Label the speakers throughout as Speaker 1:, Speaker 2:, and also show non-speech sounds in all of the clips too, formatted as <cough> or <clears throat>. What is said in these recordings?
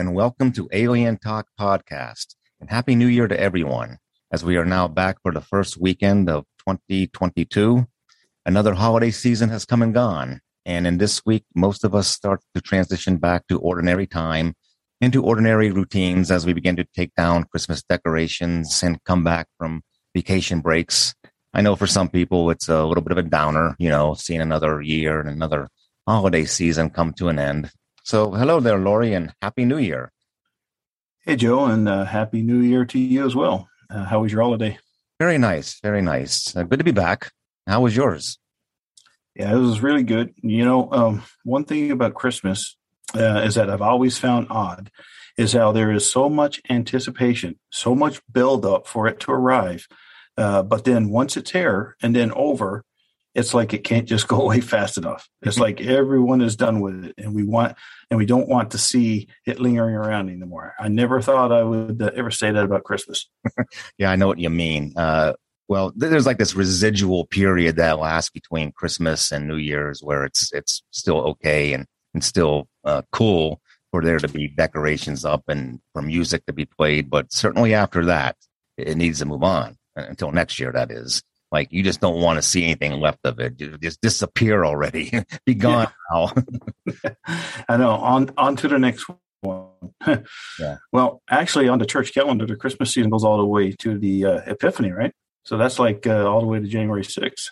Speaker 1: And welcome to Alien Talk Podcast. And Happy New Year to everyone, as we are now back for the first weekend of 2022. Another holiday season has come and gone. And in this week, most of us start to transition back to ordinary time, into ordinary routines as we begin to take down Christmas decorations and come back from vacation breaks. I know for some people it's a little bit of a downer, you know, seeing another year and another holiday season come to an end. So, hello there, Lori, and Happy New Year.
Speaker 2: Hey, Joe, and uh, Happy New Year to you as well. Uh, how was your holiday?
Speaker 1: Very nice, very nice. Uh, good to be back. How was yours?
Speaker 2: Yeah, it was really good. You know, um, one thing about Christmas uh, is that I've always found odd is how there is so much anticipation, so much build up for it to arrive. Uh, but then once it's here and then over, it's like it can't just go <laughs> away fast enough. It's mm-hmm. like everyone is done with it, and we want and we don't want to see it lingering around anymore. I never thought I would uh, ever say that about Christmas. <laughs>
Speaker 1: yeah, I know what you mean. Uh, well, there's like this residual period that lasts between Christmas and New Year's where it's it's still okay and and still uh, cool for there to be decorations up and for music to be played, but certainly after that, it needs to move on until next year. That is. Like you just don't want to see anything left of it. Just disappear already. <laughs> Be gone
Speaker 2: now. <laughs> I know. On on to the next one. yeah. <laughs> Well, actually, on the church calendar, the Christmas season goes all the way to the uh, Epiphany, right? So that's like uh, all the way to January sixth.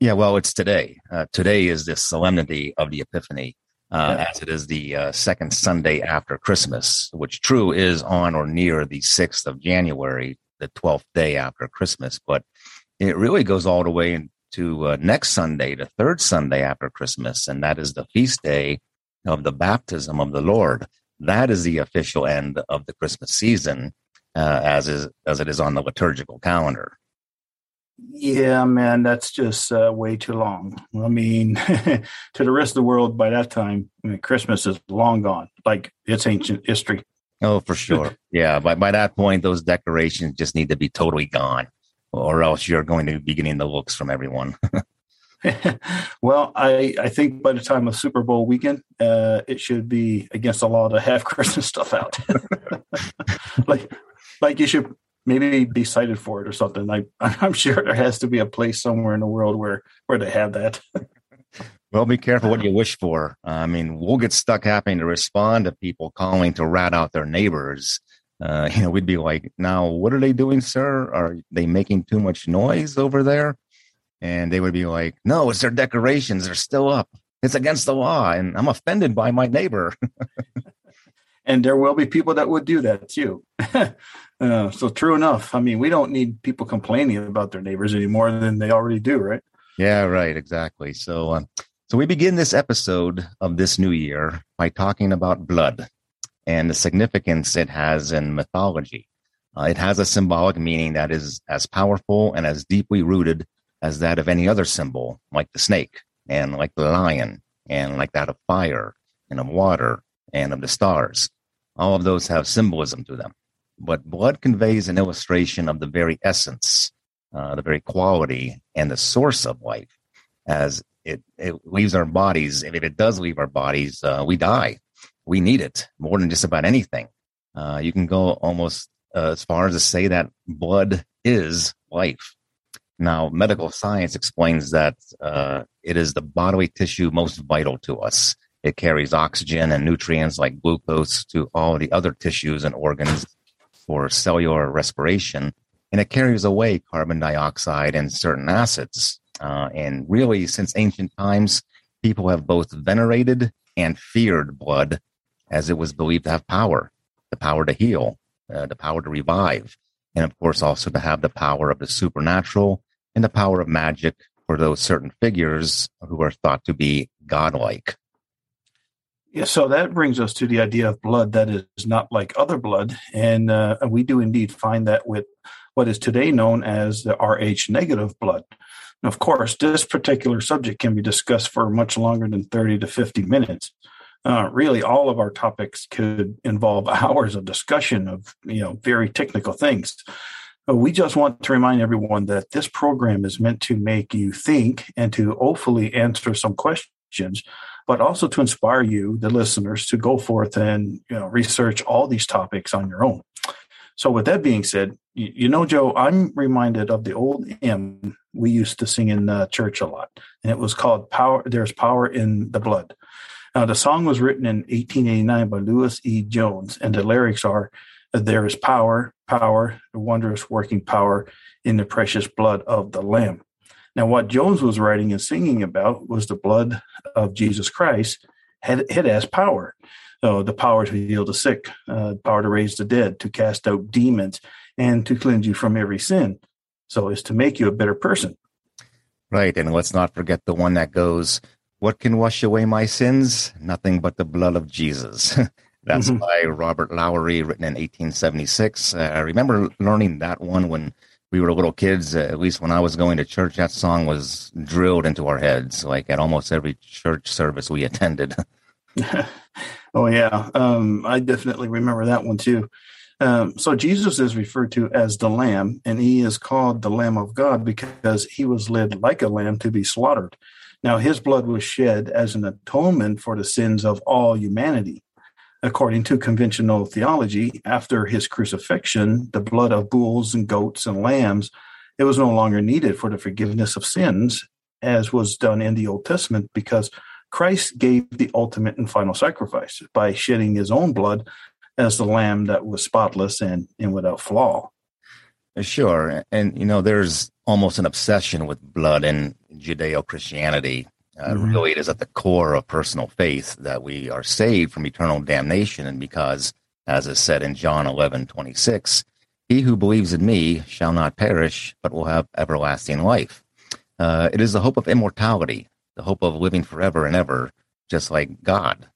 Speaker 1: Yeah. Well, it's today. Uh, today is the solemnity of the Epiphany. Uh, yeah. as it is the uh, second Sunday after Christmas, which true is on or near the 6th of January, the 12th day after Christmas. But it really goes all the way into uh, next Sunday, the third Sunday after Christmas, and that is the feast day of the baptism of the Lord. That is the official end of the Christmas season, uh, as is as it is on the liturgical calendar.
Speaker 2: Yeah, man, that's just uh, way too long. I mean, <laughs> to the rest of the world, by that time, I mean, Christmas is long gone. Like it's ancient history.
Speaker 1: Oh, for sure. <laughs> yeah, by by that point, those decorations just need to be totally gone or else you're going to be getting the looks from everyone. <laughs> <laughs>
Speaker 2: well, I, I think by the time of Super Bowl weekend, uh, it should be against the law to have <laughs> Christmas stuff out. like, like you should maybe be cited for it or something. Like, I'm sure there has to be a place somewhere in the world where where they have that.
Speaker 1: well, be careful what you wish for. I mean, we'll get stuck having to respond to people calling to rat out their neighbors uh, <laughs> you know, we'd be like, now, what are they doing, sir? Are they making too much noise over there? And they would be like, no, it's their decorations. They're still up. It's against the law. And I'm offended by my neighbor. <laughs>
Speaker 2: and there will be people that would do that too. <laughs> uh, so true enough. I mean, we don't need people complaining about their neighbors any more than they already do, right?
Speaker 1: Yeah, right. Exactly. So, um, so we begin this episode of this new year by talking about blood and the significance it has in mythology. Uh, it has a symbolic meaning that is as powerful and as deeply rooted as that of any other symbol, like the snake and like the lion and like that of fire and of water and of the stars. All of those have symbolism to them. But blood conveys an illustration of the very essence, uh, the very quality and the source of life. As it, it leaves our bodies, if it does leave our bodies, uh, we die we need it more than just about anything. Uh, you can go almost uh, as far as to say that blood is life. Now, medical science explains that uh, it is the bodily tissue most vital to us. It carries oxygen and nutrients like glucose to all the other tissues and organs for cellular respiration, and it carries away carbon dioxide and certain acids. Uh, and really, since ancient times, people have both venerated and feared blood as it was believed to have power, the power to heal, uh, the power to revive, and of course also to have the power of the supernatural and the power of magic for those certain figures who are thought to be godlike.
Speaker 2: Yeah, so that brings us to the idea of blood that is not like other blood, and uh, we do indeed find that with what is today known as the Rh negative blood. of course, this particular subject can be discussed for much longer than 30 to 50 minutes uh, really all of our topics could involve <laughs> hours of discussion of you know very technical things But we just want to remind everyone that this program is meant to make you think and to hopefully answer some questions but also to inspire you, the listeners, to go forth and you know research all these topics on your own. So, with that being said, you, you know, Joe, I'm reminded of the old hymn we used to sing in uh, church a lot, and it was called "Power." There's power in the blood. Now, the song was written in 1889 by Lewis E. Jones, and the lyrics are There is power, power, the wondrous working power in the precious blood of the Lamb. Now, what Jones was writing and singing about was the blood of Jesus Christ had had as power. So the power to heal the sick, uh, power to raise the dead, to cast out demons, and to cleanse you from every sin. So it's to make you a better person.
Speaker 1: Right. And let's not forget the one that goes, what can wash away my sins? Nothing but the blood of Jesus. <laughs> That's mm-hmm. by Robert Lowry, written in 1876. Uh, I remember learning that one when we were little kids. Uh, at least when I was going to church, that song was drilled into our heads, like at almost every church service we attended. <laughs> <laughs>
Speaker 2: oh yeah, um, I definitely remember that one too. Um, so Jesus is referred to as the Lamb, and he is called the Lamb of God because he was led like a lamb to be slaughtered. Now, his blood was shed as an atonement for the sins of all humanity. According to conventional theology, after his crucifixion, the blood of bulls and goats and lambs, it was no longer needed for the forgiveness of sins, as was done in the Old Testament, because Christ gave the ultimate and final sacrifice by shedding his own blood as the lamb that was spotless and, and without flaw.
Speaker 1: Sure. And, you know, there's almost an obsession with blood in Judeo Christianity. Uh, mm-hmm. Really, it is at the core of personal faith that we are saved from eternal damnation. And because, as is said in John 11 26, he who believes in me shall not perish, but will have everlasting life. Uh, it is the hope of immortality, the hope of living forever and ever, just like God.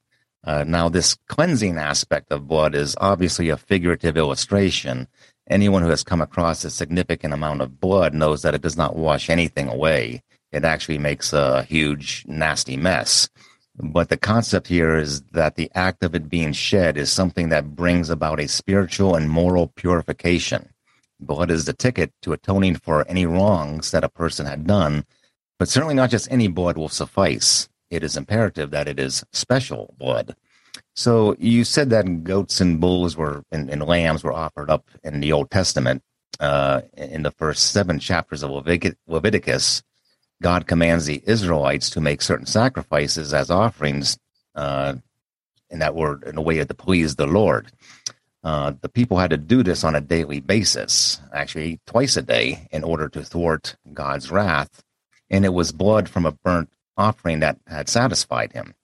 Speaker 1: Uh, now, this cleansing aspect of blood is obviously a figurative illustration. Anyone who has come across a significant amount of blood knows that it does not wash anything away. It actually makes a huge, nasty mess. But the concept here is that the act of it being shed is something that brings about a spiritual and moral purification. Blood is the ticket to atoning for any wrongs that a person had done, but certainly not just any blood will suffice. It is imperative that it is special blood. So you said that goats and bulls were and, and lambs were offered up in the Old Testament. Uh, in the first seven chapters of Leviticus, God commands the Israelites to make certain sacrifices as offerings, uh, and that were in a way to please the Lord. Uh, the people had to do this on a daily basis, actually twice a day, in order to thwart God's wrath. And it was blood from a burnt offering that had satisfied him.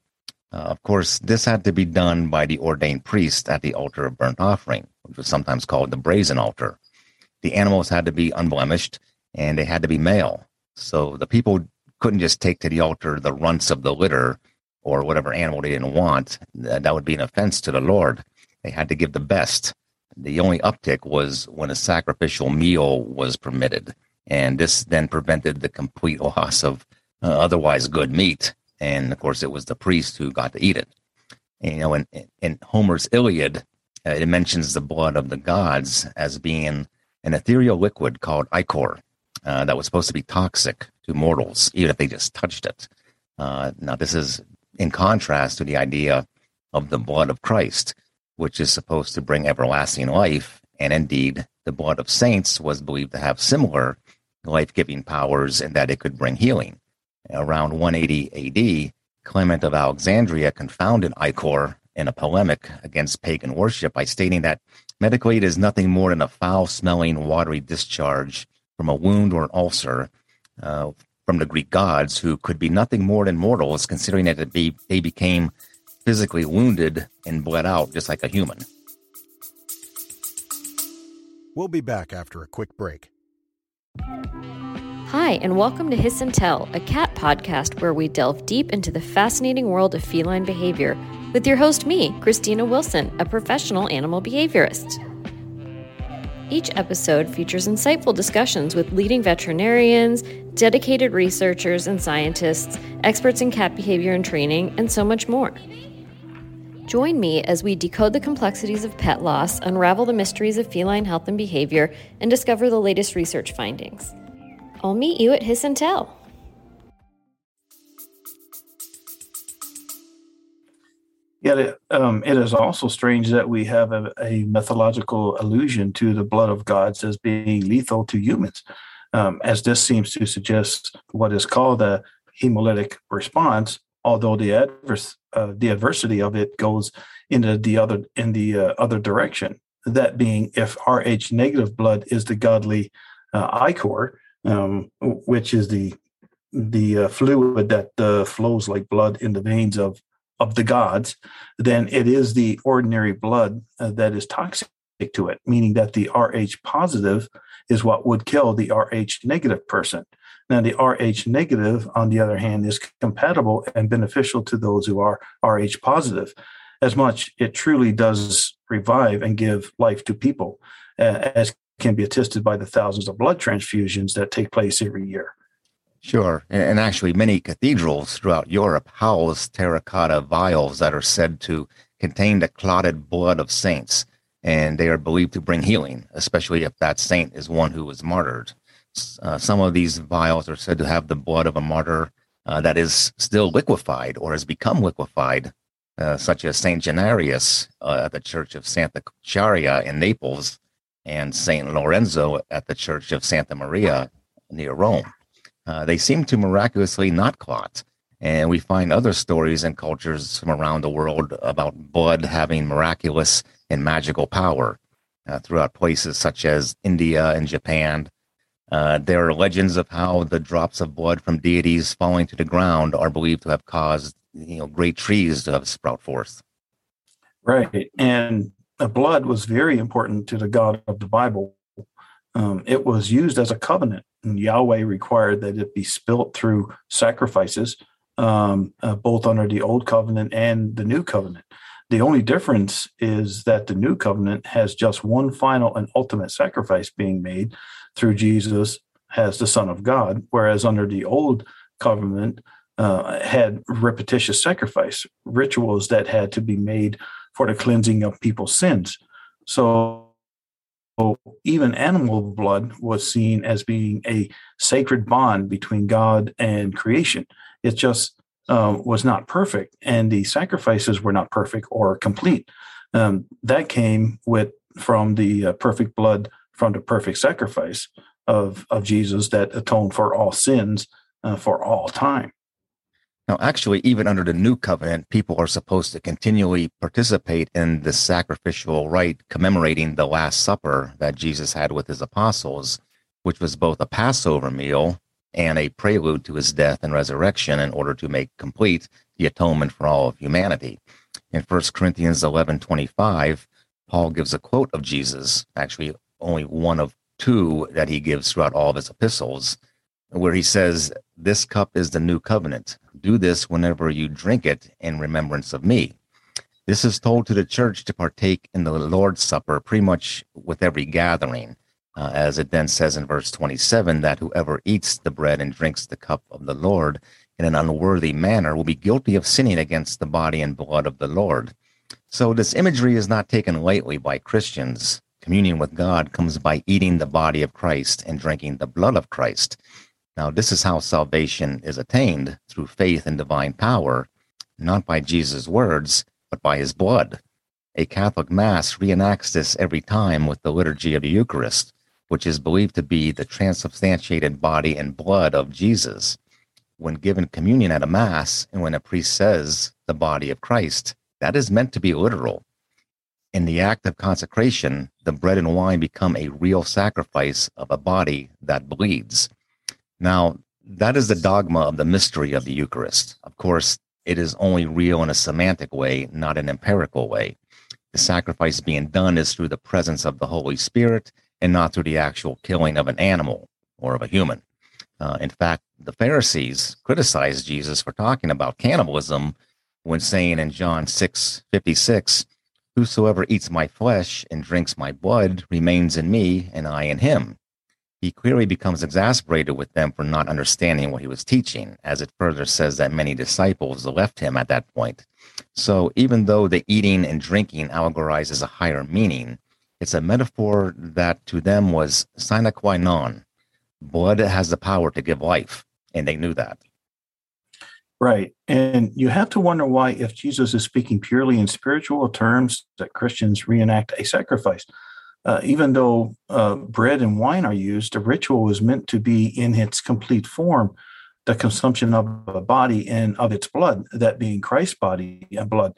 Speaker 1: Uh, of course, this had to be done by the ordained priest at the altar of burnt offering, which was sometimes called the brazen altar. The animals had to be unblemished and they had to be male. So the people couldn't just take to the altar the runts of the litter or whatever animal they didn't want. That would be an offense to the Lord. They had to give the best. The only uptick was when a sacrificial meal was permitted. And this then prevented the complete <laughs> loss of uh, otherwise good meat. And of course, it was the priest who got to eat it. And, you know, in, in Homer's Iliad, uh, it mentions the blood of the gods as being an ethereal liquid called ichor uh, that was supposed to be toxic to mortals, even if they just touched it. Uh, now, this is in contrast to the idea of the blood of Christ, which is supposed to bring everlasting life. And indeed, the blood of saints was believed to have similar life giving powers in that it could bring healing. Around 180 AD, Clement of Alexandria confounded ichor in a polemic against pagan worship by stating that medically it is nothing more than a foul smelling, watery discharge from a wound or an ulcer uh, from the Greek gods, who could be nothing more than mortals, considering that be, they became physically wounded and bled out just like a human.
Speaker 3: We'll be back after a quick break.
Speaker 4: Hi, and welcome to Hiss and Tell, a cat podcast where we delve deep into the fascinating world of feline behavior with your host, me, Christina Wilson, a professional animal behaviorist. Each episode features insightful discussions with leading veterinarians, dedicated researchers and scientists, experts in cat behavior and training, and so much more. Join me as we decode the complexities of pet loss, unravel the mysteries of feline health and behavior, and discover the latest research findings. I'll meet you at Hiss and Tell.
Speaker 2: Yet it, um, it is also strange that we have a, a, mythological allusion to the blood of gods as being lethal to humans, um, as this seems to suggest what is called a hemolytic response, although the adverse uh, the adversity of it goes into the other in the uh, other direction. That being, if Rh negative blood is the godly uh, ichor, um, which is the the uh, fluid that uh, flows like blood in the veins of of the gods, then it is the ordinary blood uh, that is toxic to it, meaning that the Rh positive is what would kill the Rh negative person. Now, the Rh negative, on the other hand, is compatible and beneficial to those who are Rh positive, as much it truly does revive and give life to people, uh, as can be attested by the thousands of blood transfusions that take place every year.
Speaker 1: Sure. And actually, many cathedrals throughout Europe house terracotta vials that are said to contain the clotted blood of saints, and they are believed to bring healing, especially if that saint is one who was martyred. Uh, some of these vials are said to have the blood of a martyr uh, that is still liquefied or has become liquefied, uh, such as Saint Januarius uh, at the Church of Santa Chiara in Naples and Saint Lorenzo at the Church of Santa Maria near Rome. Uh, they seem to miraculously not clot. And we find other stories and cultures from around the world about blood having miraculous and magical power uh, throughout places such as India and Japan. Uh, there are legends of how the drops of blood from deities falling to the ground are believed to have caused you know great trees to have sprout forth.
Speaker 2: Right, and blood was very important to the God of the Bible. Um, it was used as a covenant and Yahweh required that it be spilt through sacrifices, um, uh, both under the old covenant and the new covenant. The only difference is that the new covenant has just one final and ultimate sacrifice being made through Jesus as the Son of God, whereas under the old covenant uh, had repetitious sacrifice rituals that had to be made for the cleansing of people's sins. So even animal blood was seen as being a sacred bond between God and creation. It just uh, was not perfect, and the sacrifices were not perfect or complete. Um, that came with from the uh, perfect blood from the perfect sacrifice of of Jesus that atoned for all sins uh, for all time.
Speaker 1: Now, actually, even under the new covenant, people are supposed to continually participate in the sacrificial rite commemorating the Last Supper that Jesus had with his apostles, which was both a Passover meal and a prelude to his death and resurrection in order to make complete the atonement for all of humanity. In 1 Corinthians 11 25, Paul gives a quote of Jesus, actually, only one of two that he gives throughout all of his epistles, where he says, This cup is the new covenant do this whenever you drink it in remembrance of me. This is told to the church to partake in the Lord's Supper pretty much with every gathering, uh, as it then says in verse 27 that whoever eats the bread and drinks the cup of the Lord in an unworthy manner will be guilty of sinning against the body and blood of the Lord. So, this imagery is not taken lightly by Christians. Communion with God comes by eating the body of Christ and drinking the blood of Christ. Now, this is how salvation is attained through faith in divine power, not by Jesus' words, but by his blood. A Catholic Mass reenacts this every time with the liturgy of the Eucharist, which is believed to be the transubstantiated body and blood of Jesus. When given communion at a Mass, and when a priest says the body of Christ, that is meant to be literal. In the act of consecration, the bread and wine become a real sacrifice of a body that bleeds. Now, that is the dogma of the mystery of the Eucharist. Of course, it is only real in a semantic way, not an empirical way. The sacrifice being done is through the presence of the Holy Spirit and not through the actual killing of an animal or of a human. Uh, in fact, the Pharisees criticized Jesus for talking about cannibalism when saying in John 6 56, Whosoever eats my flesh and drinks my blood remains in me, and I in him he clearly becomes exasperated with them for not understanding what he was teaching, as it further says that many disciples left him at that point. So even though the eating and drinking allegorizes a higher meaning, it's a metaphor that to them was sine qua non. Blood has the power to give life, and they knew that.
Speaker 2: Right. And you have to wonder why, if Jesus is speaking purely in spiritual terms, that Christians reenact a sacrifice. Uh, even though uh, bread and wine are used, the ritual was meant to be in its complete form the consumption of a body and of its blood, that being Christ's body and blood.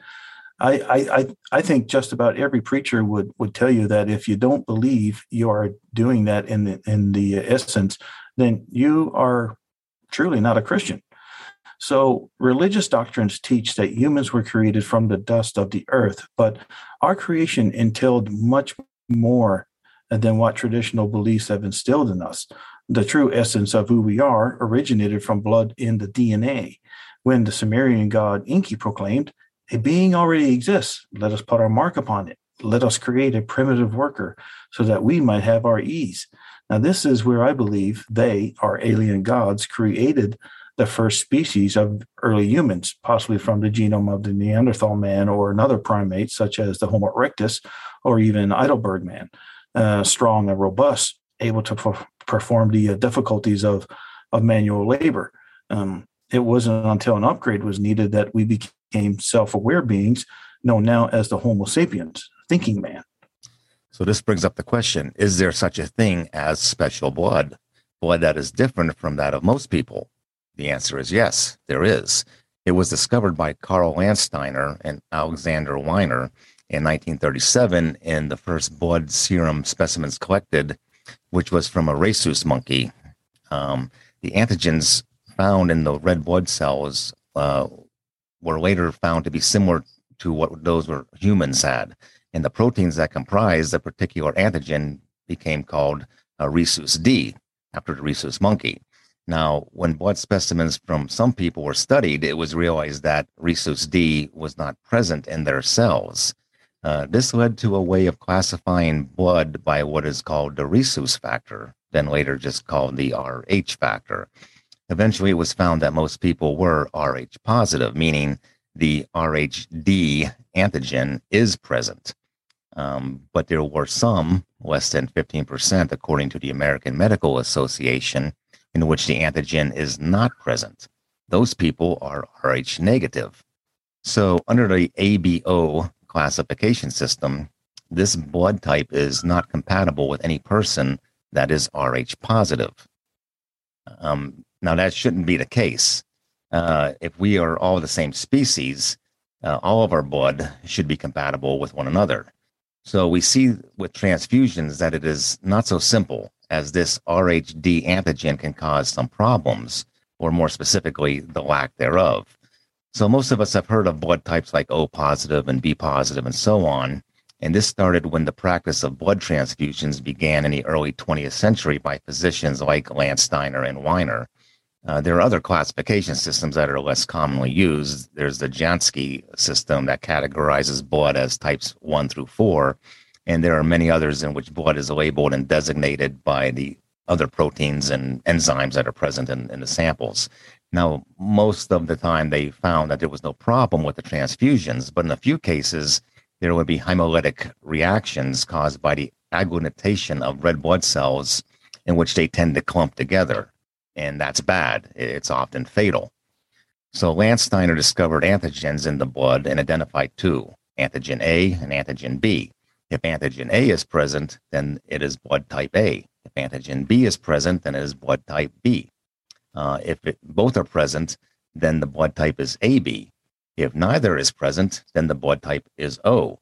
Speaker 2: I, I, I think just about every preacher would, would tell you that if you don't believe you are doing that in the, in the essence, then you are truly not a Christian. So, religious doctrines teach that humans were created from the dust of the earth, but our creation entailed much more than what traditional beliefs have instilled in us. The true essence of who we are originated from blood in the DNA. When the Sumerian god Enki proclaimed, A being already exists, let us put our mark upon it. Let us create a primitive worker so that we might have our ease. Now, this is where I believe they, our alien gods, created the first species of early humans, possibly from the genome of the Neanderthal man or another primate, such as the Homo erectus or even Heidelberg man, uh, strong and robust, able to per- perform the uh, difficulties of, of manual labor. Um, it wasn't until an upgrade was needed that we became self aware beings, known now as the Homo sapiens, thinking man.
Speaker 1: So, this brings up the question Is there such a thing as special blood? Blood that is different from that of most people? The answer is yes, there is. It was discovered by Karl Landsteiner and Alexander Weiner in 1937 in the first blood serum specimens collected, which was from a rhesus monkey. Um, the antigens found in the red blood cells uh, were later found to be similar to what those were humans had. And the proteins that comprised the particular antigen became called uh, rhesus D after the rhesus monkey. Now, when blood specimens from some people were studied, it was realized that rhesus D was not present in their cells. Uh, this led to a way of classifying blood by what is called the rhesus factor, then later just called the Rh factor. Eventually, it was found that most people were Rh positive, meaning the RhD antigen is present. Um, but there were some, less than 15%, according to the American Medical Association, in which the antigen is not present. Those people are Rh negative. So, under the ABO classification system, this blood type is not compatible with any person that is Rh positive. Um, now, that shouldn't be the case. Uh, if we are all the same species, uh, all of our blood should be compatible with one another. So we see with transfusions that it is not so simple as this RHD antigen can cause some problems, or more specifically, the lack thereof. So most of us have heard of blood types like O positive and B positive and so on. And this started when the practice of blood transfusions began in the early 20th century by physicians like Landsteiner and Weiner. Uh, there are other classification systems that are less commonly used. There's the Jansky system that categorizes blood as types 1 through 4, and there are many others in which blood is labeled and designated by the other proteins and enzymes that are present in, in the samples. Now, most of the time they found that there was no problem with the transfusions, but in a few cases, there would be hemolytic reactions caused by the agglutination of red blood cells in which they tend to clump together. And that's bad. It's often fatal. So Landsteiner discovered antigens in the blood and identified two antigen A and antigen B. If antigen A is present, then it is blood type A. If antigen B is present, then it is blood type B. Uh, if it, both are present, then the blood type is AB. If neither is present, then the blood type is O.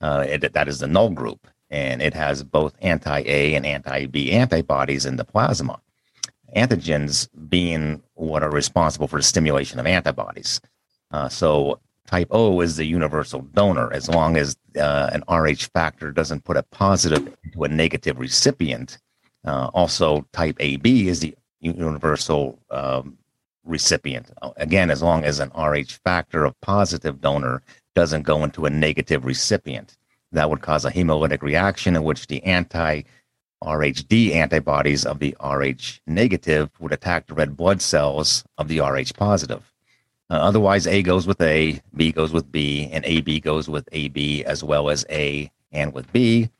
Speaker 1: Uh, it, that is the null group, and it has both anti A and anti B antibodies in the plasma. Antigens being what are responsible for the stimulation of antibodies. Uh, so type O is the universal donor as long as uh, an RH factor doesn't put a positive into a negative recipient. Uh, also, type AB is the universal um, recipient. Again, as long as an RH factor of positive donor doesn't go into a negative recipient, that would cause a hemolytic reaction in which the anti RHD antibodies of the RH negative would attack the red blood cells of the RH positive. Uh, otherwise, A goes with A, B goes with B, and AB goes with AB as well as A and with B.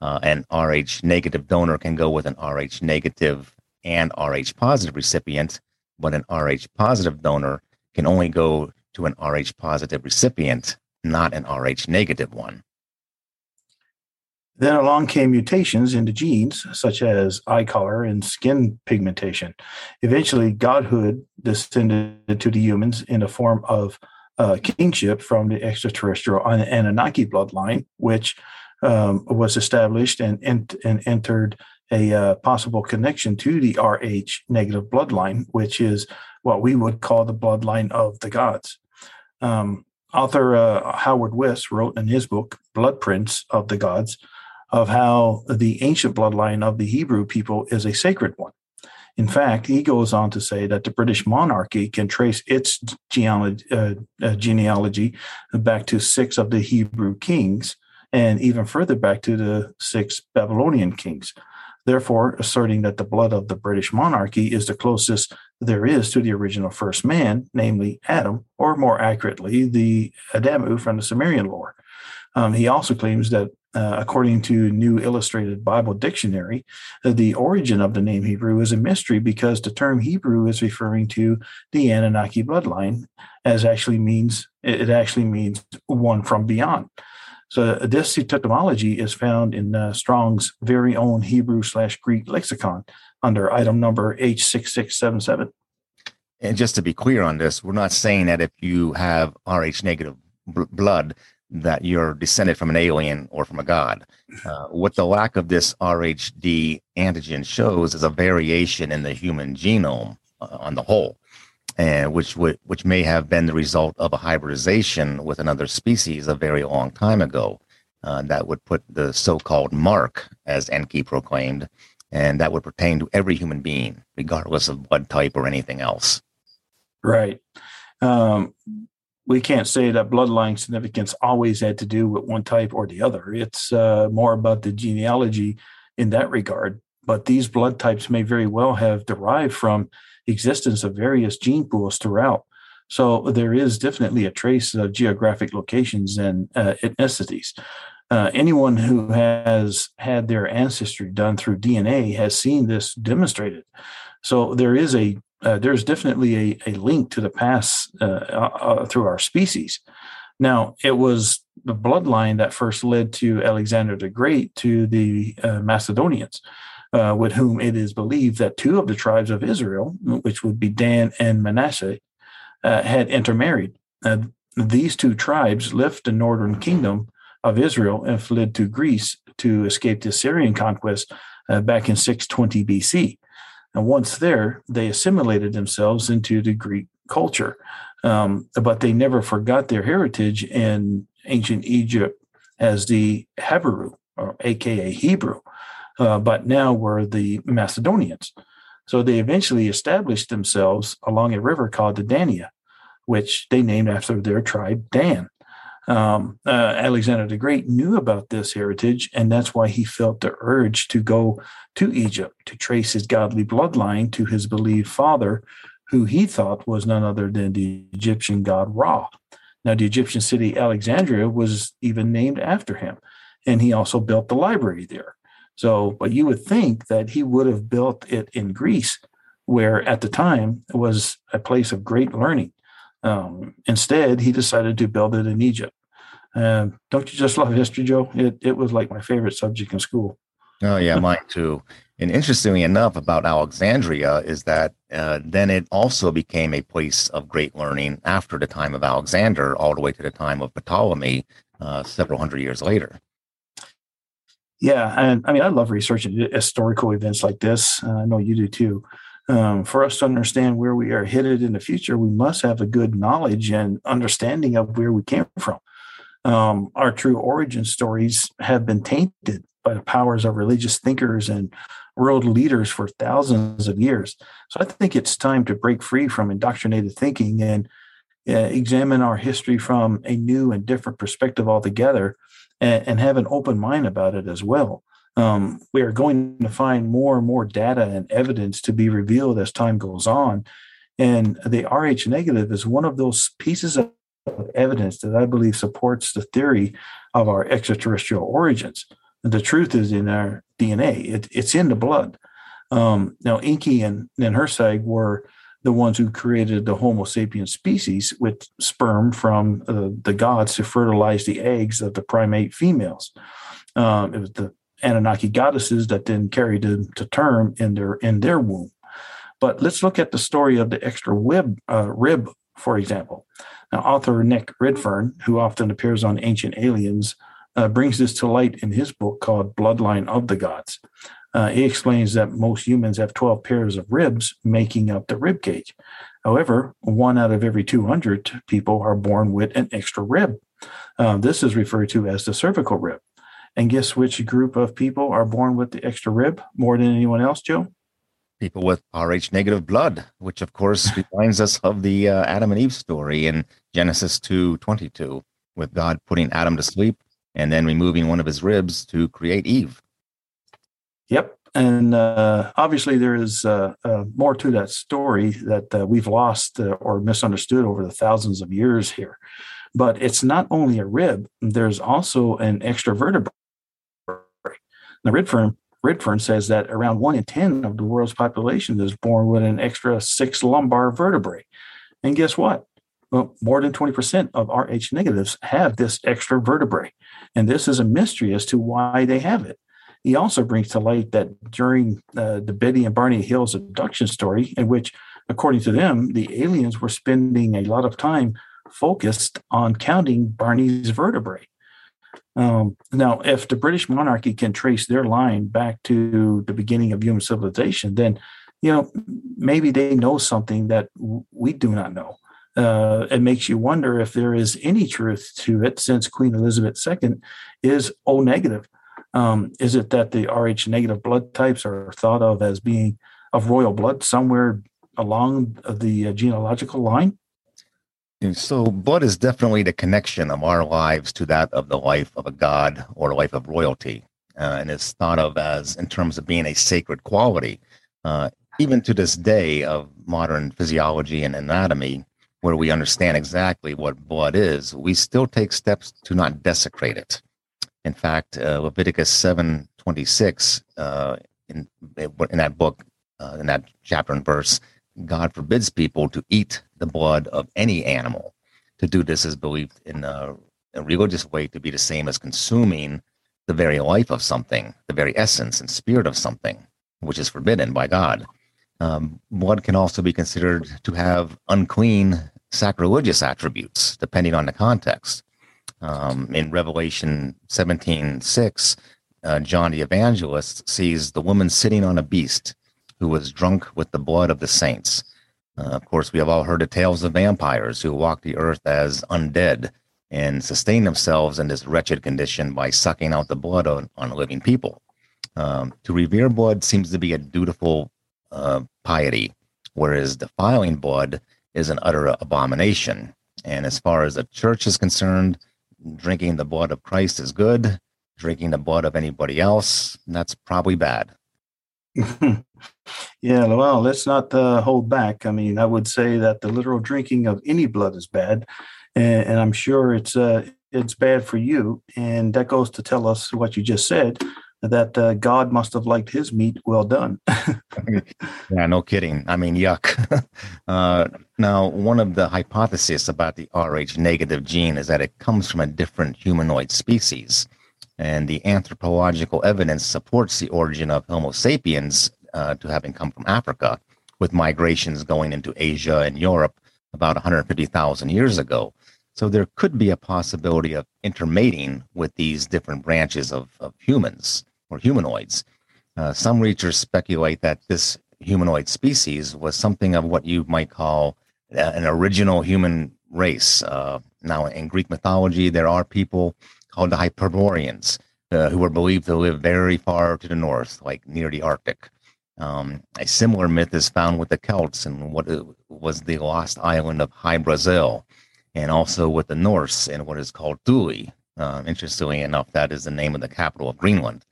Speaker 1: Uh, an Rh negative donor can go with an Rh negative and Rh positive recipient, but an Rh positive donor can only go to an Rh positive recipient, not an Rh negative one.
Speaker 2: Then along came mutations into genes such as eye color and skin pigmentation. Eventually, godhood descended to the humans in a form of uh, kingship from the extraterrestrial Anunnaki bloodline, which um, was established and, and, entered a uh, possible connection to the Rh negative bloodline, which is what we would call the bloodline of the gods. Um, author uh, Howard Wuest wrote in his book, Bloodprints of the Gods, of how the ancient bloodline of the Hebrew people is a sacred one. In fact, he goes on to say that the British monarchy can trace its genealogy, uh, uh, genealogy back to six of the Hebrew kings and even further back to the six Babylonian kings. Therefore, asserting that the blood of the British monarchy is the closest there is to the original first man, namely Adam, or more accurately, the Adamu from the Sumerian lore. Um, he also claims that uh, according to New Illustrated Bible Dictionary, uh, the origin of the name Hebrew is a mystery because the term Hebrew is referring to the Anunnaki bloodline, as actually means it actually means one from beyond. So this etymology is found in uh, Strong's very own Hebrew slash Greek lexicon under item number H6677.
Speaker 1: And just to be clear on this, we're not saying that if you have Rh negative b- blood, that you're descended from an alien or from a god. Uh, what the lack of this RHD antigen shows is a variation in the human genome uh, on the whole, and which w- which may have been the result of a hybridization with another species a very long time ago. Uh, that would put the so-called mark, as Enki proclaimed, and that would pertain to every human being, regardless of blood type or anything else.
Speaker 2: Right. Um, we can't say that bloodline significance always had to do with one type or the other. It's uh, more about the genealogy in that regard. But these blood types may very well have derived from existence of various gene pools throughout. So there is definitely a trace of geographic locations and uh, ethnicities. Uh, anyone who has had their ancestry done through DNA has seen this demonstrated. So there is a uh, there's definitely a, a link to the past uh, uh, uh, through our species. Now, it was the bloodline that first led to Alexander the Great to the uh, Macedonians, uh, with whom it is believed that two of the tribes of Israel, which would be Dan and Manasseh, had intermarried. these two tribes left the northern kingdom of Israel and fled to Greece to escape the Assyrian conquest back in 620 BC. And once there, they assimilated themselves into the Greek culture. Um, but they never forgot their heritage in ancient Egypt as the Hebrew, or AKA Hebrew, uh, but now were the Macedonians. So they eventually established themselves along a river called the Dania, which they named after their tribe Dan. Um, uh, Alexander the Great knew about this heritage, and that's why he felt the urge to go to Egypt to trace his godly bloodline to his believed father, who he thought was none other than the Egyptian god Ra. Now, the Egyptian city Alexandria was even named after him, and he also built the library there. So, but you would think that he would have built it in Greece, where at the time it was a place of great learning. Um, instead, he decided to build it in Egypt. Um, don't you just love history, Joe? It, it was like my favorite subject in school.
Speaker 1: Oh, yeah, mine too. And interestingly enough, about Alexandria is that uh, then it also became a place of great learning after the time of Alexander, all the way to the time of Ptolemy, uh, several hundred years later.
Speaker 2: Yeah, and I mean, I love researching historical events like this. Uh, I know you do too um, for us to understand where we are headed in the future, we must have a good knowledge and understanding of where we came from. Um, our true origin stories have been tainted by the powers of religious thinkers and world leaders for thousands of years. So I think it's time to break free from indoctrinated thinking and uh, examine our history from a new and different perspective altogether and, and have an open mind about it as well um, we are going to find more and more data and evidence to be revealed as time goes on. And the Rh negative is one of those pieces of evidence that I believe supports the theory of our extraterrestrial origins. The truth is in our DNA, it, it's in the blood. Um, now, Enki and, and Herseg were the ones who created the Homo sapiens species with sperm from uh, the gods to fertilize the eggs of the primate females. Um, it was the Anunnaki goddesses that then carried them to term in their in their womb. But let's look at the story of the extra rib, uh, rib, for example. Now, author Nick Redfern, who often appears on Ancient Aliens, uh, brings this to light in his book called Bloodline of the Gods. Uh, he explains that most humans have 12 pairs of ribs making up the rib cage. However, one out of every 200 people are born with an extra rib. Uh, this is referred to as the cervical rib. And guess which group of people are born with the extra rib more than anyone else, Joe?
Speaker 1: People with Rh negative blood, which of course <laughs> reminds us of the uh, Adam and Eve story in Genesis 2:22, with God putting Adam to sleep and then removing one of his ribs to create Eve.
Speaker 2: Yep. And uh, obviously, there is uh, uh, more to that story that uh, we've lost uh, or misunderstood over the thousands of years here. But it's not only a rib, there's also an extra vertebra. The rib Redfern, Redfern says that around one in 10 of the world's population is born with an extra six lumbar vertebrae. And guess what? Well, more than 20% of Rh negatives have this extra vertebrae. And this is a mystery as to why they have it. He also brings to light that during uh, the Betty and Barney Hill's abduction story, in which, according to them, the aliens were spending a lot of time focused on counting Barney's vertebrae. Um, now, if the British monarchy can trace their line back to the beginning of human civilization, then you know maybe they know something that we do not know uh, it makes you wonder if there is any truth to it since Queen Elizabeth II is O negative. Um, is it that the Rh negative blood types are thought of as being of royal blood somewhere along the uh, genealogical line?
Speaker 1: So, blood is definitely the connection of our lives to that of the life of a god or life of royalty. Uh, and it's thought of as in terms of being a sacred quality. Uh, even to this day of modern physiology and anatomy, where we understand exactly what blood is, we still take steps to not desecrate it. In fact, uh, Leviticus 7:26 uh, in in that book, uh, in that chapter and verse, God forbids people to eat the blood of any animal. To do this is believed in a, a religious way to be the same as consuming the very life of something, the very essence and spirit of something, which is forbidden by God. Um, blood can also be considered to have unclean sacrilegious attributes, depending on the context. Um, in Revelation 17 6, uh, John the Evangelist sees the woman sitting on a beast who was drunk with the blood of the saints. Uh, of course, we have all heard the tales of vampires who walk the earth as undead and sustain themselves in this wretched condition by sucking out the blood on, on living people. Um, to revere blood seems to be a dutiful uh, piety, whereas defiling blood is an utter abomination. And as far as the church is concerned, drinking the blood of Christ is good. Drinking the blood of anybody else, that's probably bad. <laughs>
Speaker 2: yeah, well, let's not uh, hold back. I mean, I would say that the literal drinking of any blood is bad, and, and I'm sure it's uh, it's bad for you. And that goes to tell us what you just said that uh, God must have liked his meat well done. <laughs>
Speaker 1: yeah, no kidding. I mean, yuck. <laughs> uh, now, one of the hypotheses about the Rh negative gene is that it comes from a different humanoid species. And the anthropological evidence supports the origin of Homo sapiens uh, to having come from Africa, with migrations going into Asia and Europe about 150,000 years ago. So there could be a possibility of intermating with these different branches of, of humans or humanoids. Uh, some researchers speculate that this humanoid species was something of what you might call uh, an original human race. Uh, now, in Greek mythology, there are people called the Hyperboreans uh, who were believed to live very far to the north, like near the Arctic. Um, a similar myth is found with the Celts and what was the lost island of Hy-Brasil and also with the Norse in what is called Thule. Uh, interestingly enough, that is the name of the capital of Greenland.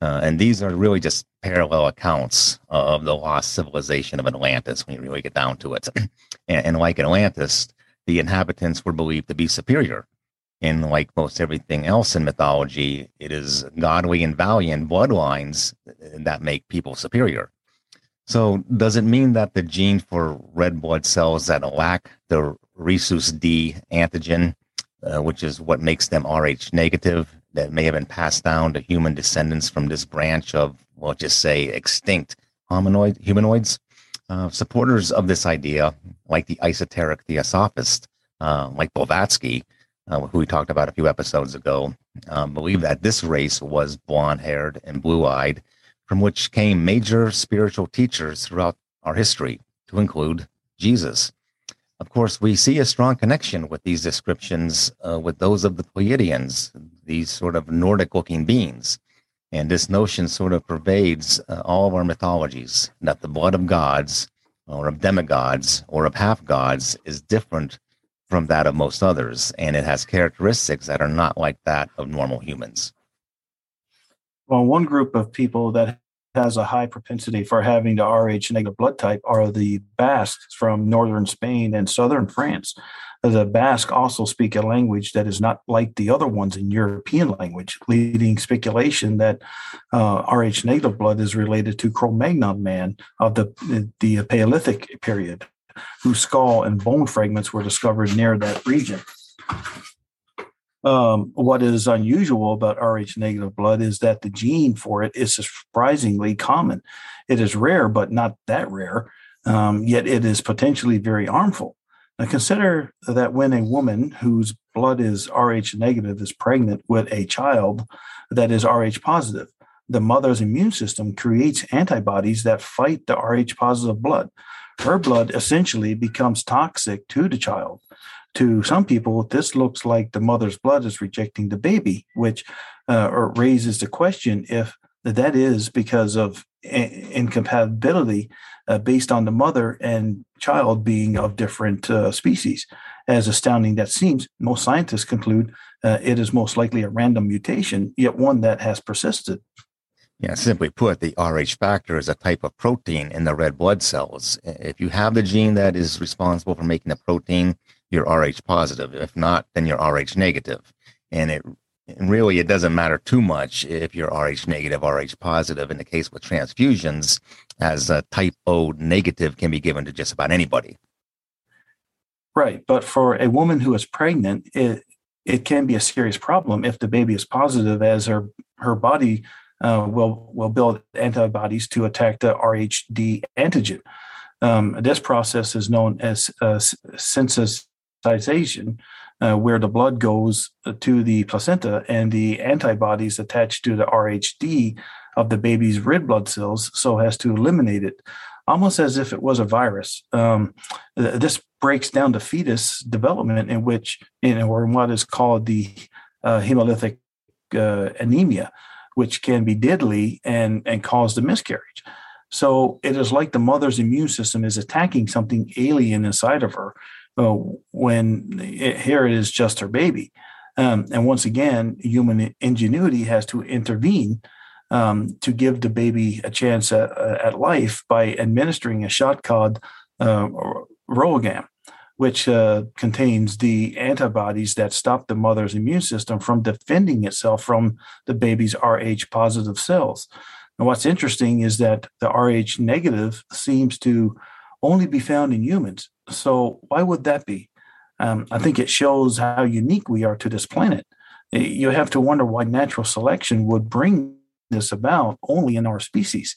Speaker 1: Uh, and these are really just parallel accounts of the lost civilization of Atlantis when you really get down to it. <clears throat> and, and, like Atlantis, the inhabitants were believed to be superior. And like most everything else in mythology, it is godly and valiant bloodlines that make people superior. So, does it mean that the gene for red blood cells that lack the rhesus D antigen, uh, which is what makes them Rh negative, that may have been passed down to human descendants from this branch of, well, just say extinct hominoid humanoids? Uh, supporters of this idea, like the esoteric theosophist, uh, like Blavatsky, uh, who we talked about a few episodes ago, um, believe that this race was blonde haired and blue eyed, from which came major spiritual teachers throughout our history, to include Jesus. Of course, we see a strong connection with these descriptions uh, with those of the Pleiadians, these sort of Nordic looking beings. And this notion sort of pervades uh, all of our mythologies that the blood of gods or of demigods or of half gods is different from that of most others, and it has characteristics that are not like that of normal humans.
Speaker 2: Well, one group of people that has a high propensity for having the Rh negative blood type are the Basques from northern Spain and southern France. The Basque also speak a language that is not like the other ones in European language, leading speculation that uh, Rh negative blood is related to Cro-Magnon man of the the Paleolithic period, whose skull and bone fragments were discovered near that region. Um, what is unusual about Rh negative blood is that the gene for it is surprisingly common. It is rare, but not that rare. Um, yet it is potentially very harmful. Now consider that when a woman whose blood is Rh negative is pregnant with a child that is Rh positive, the mother's immune system creates antibodies that fight the Rh positive blood. Her blood essentially becomes toxic to the child to some people, this looks like the mother's blood is rejecting the baby, which uh, raises the question if that is because of incompatibility uh, based on the mother and child being of different uh, species. As astounding that seems, most scientists conclude uh, it is most likely a random mutation, yet one that has persisted.
Speaker 1: Yeah, simply put, the Rh factor is a type of protein in the red blood cells. If you have the gene that is responsible for making the protein, you're Rh positive. If not, then you're Rh negative. And it and really it doesn't matter too much if you're Rh negative, Rh positive. In the case with transfusions, as a type O negative can be given to just about anybody.
Speaker 2: Right, but for a woman who is pregnant, it it can be a serious problem if the baby is positive, as her her body uh, will will build antibodies to attack the RHD antigen. Um, this process is known as uh, census uh, where the blood goes to the placenta and the antibodies attached to the RHD of the baby's red blood cells so as to eliminate it, almost as if it was a virus. Um, this breaks down the fetus development in which, know, or in what is called the uh, hemolytic uh, anemia, which can be deadly and, and cause the miscarriage. So it is like the mother's immune system is attacking something alien inside of her uh, when it, here it is just her baby. Um, and once again, human ingenuity has to intervene um, to give the baby a chance at, at, life by administering a shot called uh, which uh, contains the antibodies that stop the mother's immune system from defending itself from the baby's Rh positive cells. And what's interesting is that the Rh negative seems to only be found in humans. So why would that be? Um, I think it shows how unique we are to this planet. You have to wonder why natural selection would bring this about only in our species.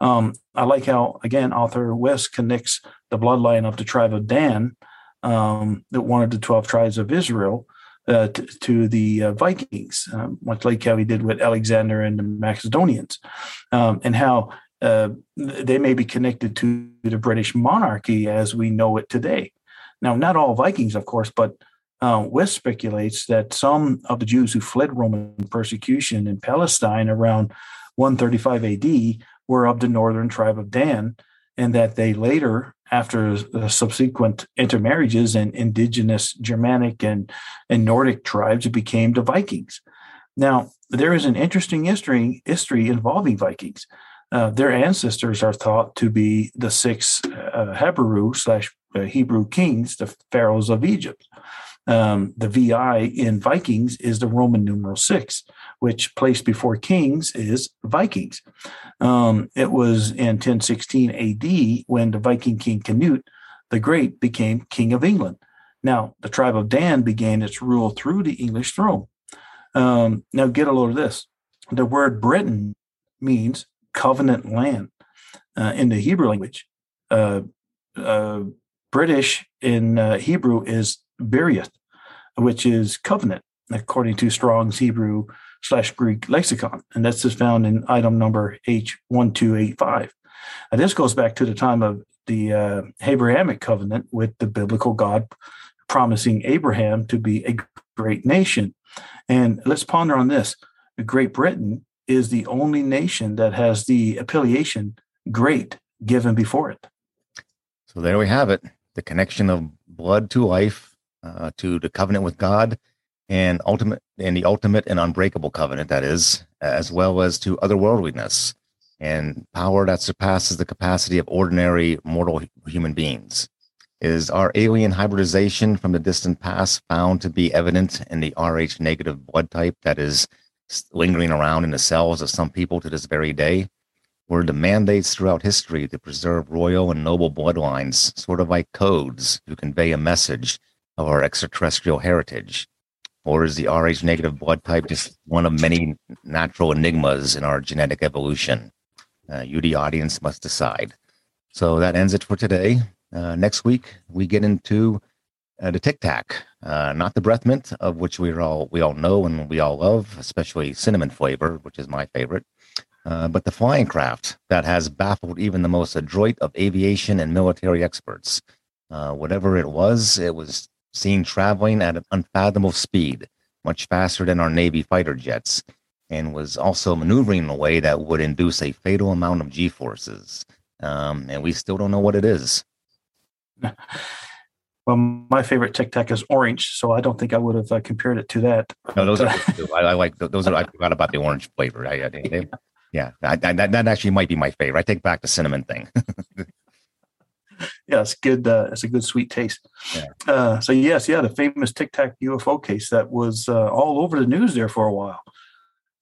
Speaker 2: Um, I like how, again, author West connects the bloodline of the tribe of Dan, um, one of the 12 tribes of Israel, uh, to, to, the uh, Vikings, um, much like how he did with Alexander and the Macedonians, um, and how uh, they may be connected to the British monarchy as we know it today. Now, not all Vikings, of course, but uh, West speculates that some of the Jews who fled Roman persecution in Palestine around 135 AD were of the northern tribe of Dan, and that they later, after the subsequent intermarriages and indigenous Germanic and, and Nordic tribes, it became the Vikings. Now, there is an interesting history, history involving Vikings. Uh, their ancestors are thought to be the six uh, Hebrew slash uh, Hebrew kings, the pharaohs of Egypt. Um, the VI in Vikings is the Roman numeral six, which placed before kings is Vikings. Um, it was in 1016 AD when the Viking king Canute the Great became king of England. Now, the tribe of Dan began its rule through the English throne. Um, now, get a load of this. The word Britain means covenant land uh, in the Hebrew language. Uh, uh, British in uh, Hebrew is Beriath, which is covenant, according to Strong's Hebrew slash Greek lexicon. And that's just found in item number H1285. And this goes back to the time of the uh, Abrahamic covenant with the biblical God promising Abraham to be a great nation. And let's ponder on this. Great Britain is the only nation that has the appellation great given before it.
Speaker 1: So there we have it the connection of blood to life, uh, to the covenant with God, and ultimate and the ultimate and unbreakable covenant that is, as well as to otherworldliness and power that surpasses the capacity of ordinary mortal human beings. Is our alien hybridization from the distant past found to be evident in the Rh negative blood type that is lingering around in the cells of some people to this very day? Were the mandates throughout history to preserve royal and noble bloodlines sort of like codes to convey a message of our extraterrestrial heritage? Or is the Rh negative blood type just one of many natural enigmas in our genetic evolution? Uh, you, the audience, must decide. So that ends it for today. Uh, next week, we get into uh, the Tic Tac, uh, not the breath mint, of which we all we all know and we all love, especially cinnamon flavor, which is my favorite. Uh, but the flying craft that has baffled even the most adroit of aviation and military experts. Uh, whatever it was, it was seen traveling at an unfathomable speed, much faster than our Navy fighter jets, and was also maneuvering in a way that would induce a fatal amount of G forces. Um, and we still don't know what it is.
Speaker 2: Well, my favorite Tic Tac is orange, so I don't think I would have uh, compared it to that.
Speaker 1: No, those are. I, I, like those. Are I forgot about the orange flavor. I, I they, <laughs> yeah, I, that that actually might be my favorite. I take back the cinnamon thing. <laughs> <laughs>
Speaker 2: yeah, it's good. Uh, it's a good sweet taste. Yeah. Uh, so yes, yeah, the famous Tic Tac UFO case that was uh, all over the news there for a while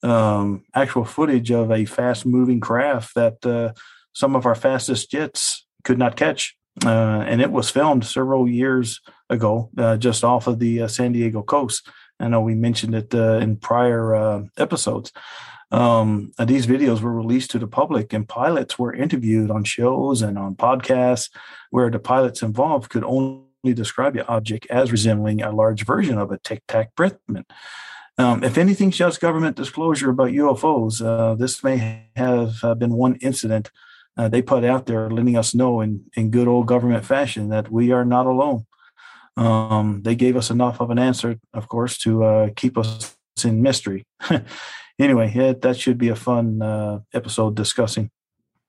Speaker 2: um, actual footage of a fast moving craft that uh, some of our fastest jets could not catch. Uh, and it was filmed several years ago, uh, just off of the uh, San Diego coast. I know we mentioned it uh, in prior uh, episodes. Um, these videos were released to the public, and pilots were interviewed on shows and on podcasts where the pilots involved could only describe the object as resembling a large version of a Tic Tac breath mint. Um, if anything shows government disclosure about UFOs, uh, this may have uh, been one incident uh, they put out there, letting us know in, in good old government fashion that we are not alone. Um, they gave us enough of an answer, of course, to uh, keep us in mystery. <laughs> anyway, yeah, that should be a fun uh, episode discussing.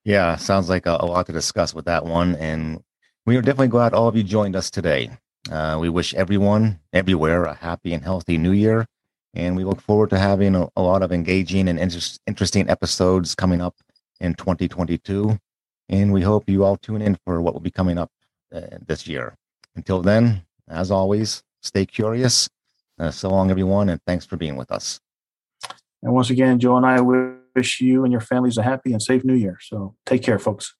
Speaker 1: Yeah, sounds like a, a, lot to discuss with that one. And we are definitely glad all of you joined us today. Uh, we wish everyone everywhere a happy and healthy new year and we look forward to having a, a lot of engaging and inter- interesting episodes coming up in 2022. And we hope you all tune in for what will be coming up uh, this year. Until then, as always, stay curious. Uh, so long, everyone, and thanks for being with us.
Speaker 2: And once again, Joe and I wish you and your families a happy and safe new year. So take care, folks.